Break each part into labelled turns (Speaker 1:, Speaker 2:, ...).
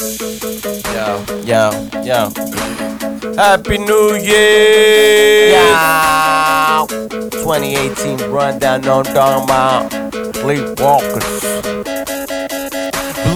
Speaker 1: Yo, yo, yo. Happy New Year!
Speaker 2: Yo.
Speaker 1: 2018 rundown, no talking about sleepwalkers.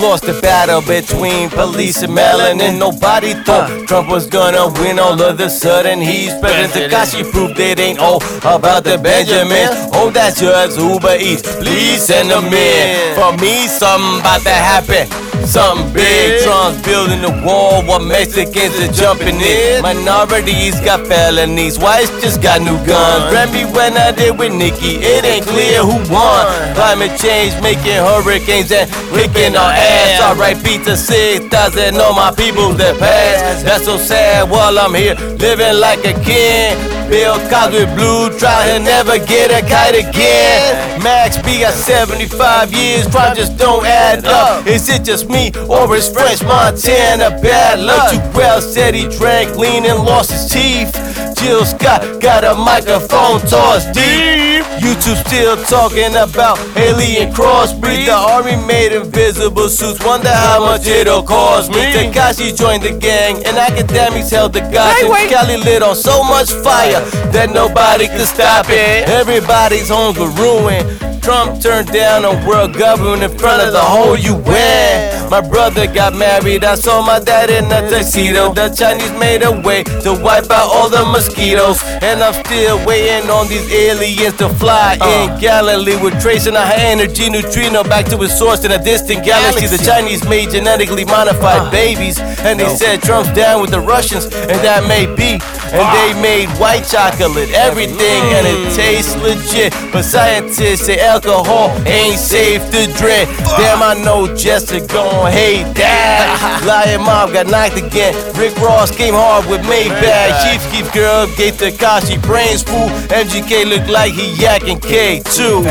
Speaker 1: Lost the battle between police and melanin. Nobody thought Trump was gonna win. All of a sudden, he's president. Tekashi proved it ain't all about the Benjamin. Oh, that's just Uber Eats. Please send them in. For me, something about to happen. Something big, Trump's building a wall while Mexicans are jumping in. Minorities got felonies, whites just got new guns. Grab me when I did with Nikki, it ain't clear who won. Climate change making hurricanes and kicking our ass. Alright, pizza 6,000 all my people that passed. That's so sad while I'm here living like a king. Bill Cosby blue, try to never get a kite again. Max B got 75 years, crime just don't add up. Is it just me or is French Montana bad luck? Too well said he drank lean and lost his teeth. Jill Scott got a microphone tossed deep. YouTube still talking about alien crossbreed. The army made invisible suits. Wonder how much it'll cost me. Tekashi joined the gang, and academics held the guys.
Speaker 2: Hey,
Speaker 1: Cali lit on so much fire that nobody could stop it. Everybody's homes were ruined. Trump turned down a world government in front of the whole UN. My brother got married. I saw my dad in a tuxedo. The Chinese made a way to wipe out all the mosquitoes. And I'm still waiting on these aliens to fly uh. in Galilee. We're tracing a high energy neutrino back to its source in a distant galaxy. The Chinese made genetically modified uh. babies. And they said Trump's down with the Russians. And that may be. And they ah. made white chocolate, everything, and it mm. tastes legit. But scientists say alcohol ain't safe to drink. Damn, I know Jessica gon' hate that. Lion Mom got knocked again. Rick Ross came hard with Maybach. Chief Keef girl gave Tekashi brains fool. MGK looked like he yakking K2.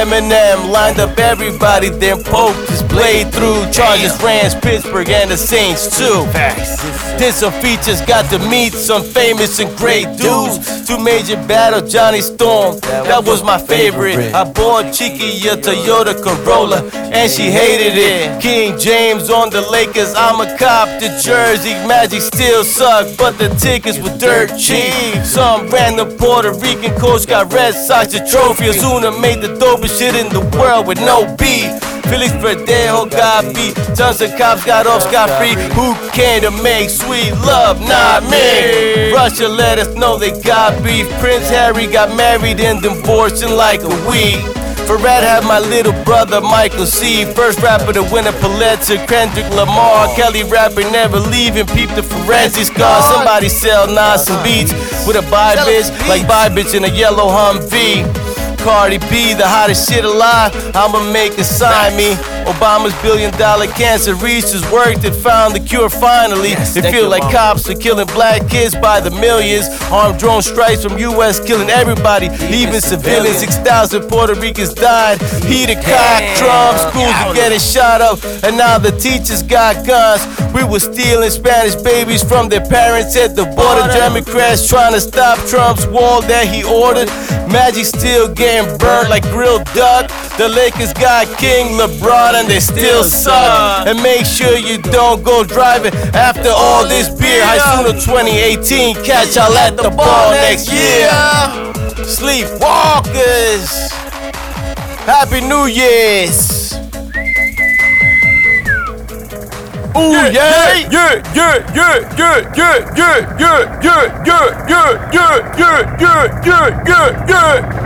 Speaker 1: Eminem lined up everybody, then poked his blade through. Chargers, Rams, Pittsburgh, and the Saints too. Did some features, got to meet some famous and great dudes. Two major battles, Johnny Storm, that was my favorite. I bought Cheeky a Toyota Corolla, and she hated it. King James on the Lakers, I'm a cop. The Jersey Magic still suck, but the tickets were dirt cheap. Some random Puerto Rican coach got Red Sox a trophy. Osuna made the dopest shit in the world with no beef. Felix Verdejo got beat. Tons of cops got off scot free. Who came to make sweet love? Not me. Russia let us know they got beef. Prince Harry got married and divorced in like a week. Farad had my little brother Michael C. First rapper to win a Pulitzer. Kendrick Lamar. Kelly rapper never leaving. Peep the forensic scar. Somebody sell Nas some beats with a bye bitch like bye bitch in a yellow Humvee. Cardi B, the hottest shit alive. I'ma make it sign me. Obama's billion dollar cancer research his work that found the cure finally. it
Speaker 2: thank
Speaker 1: feel
Speaker 2: you,
Speaker 1: like cops are killing black kids by the millions. Armed drone strikes from US killing everybody, even civilians. 6,000 Puerto Ricans died. He the cock, Trump, schools are getting shot up, and now the teachers got guns. We were stealing Spanish babies from their parents at the border. Democrats trying to stop Trump's wall that he ordered. Magic still getting burned like grilled duck. The Lakers got King LeBron and they still suck. And make sure you don't go driving after all this beer. High Sooner 2018, catch y'all at the ball next year. Sleepwalkers. Happy New Year's. Ooh, yeah, yeah, yeah, yeah, yeah, yeah, yeah, yeah, yeah, yeah, yeah, yeah, yeah, yeah, yeah, yeah, yeah.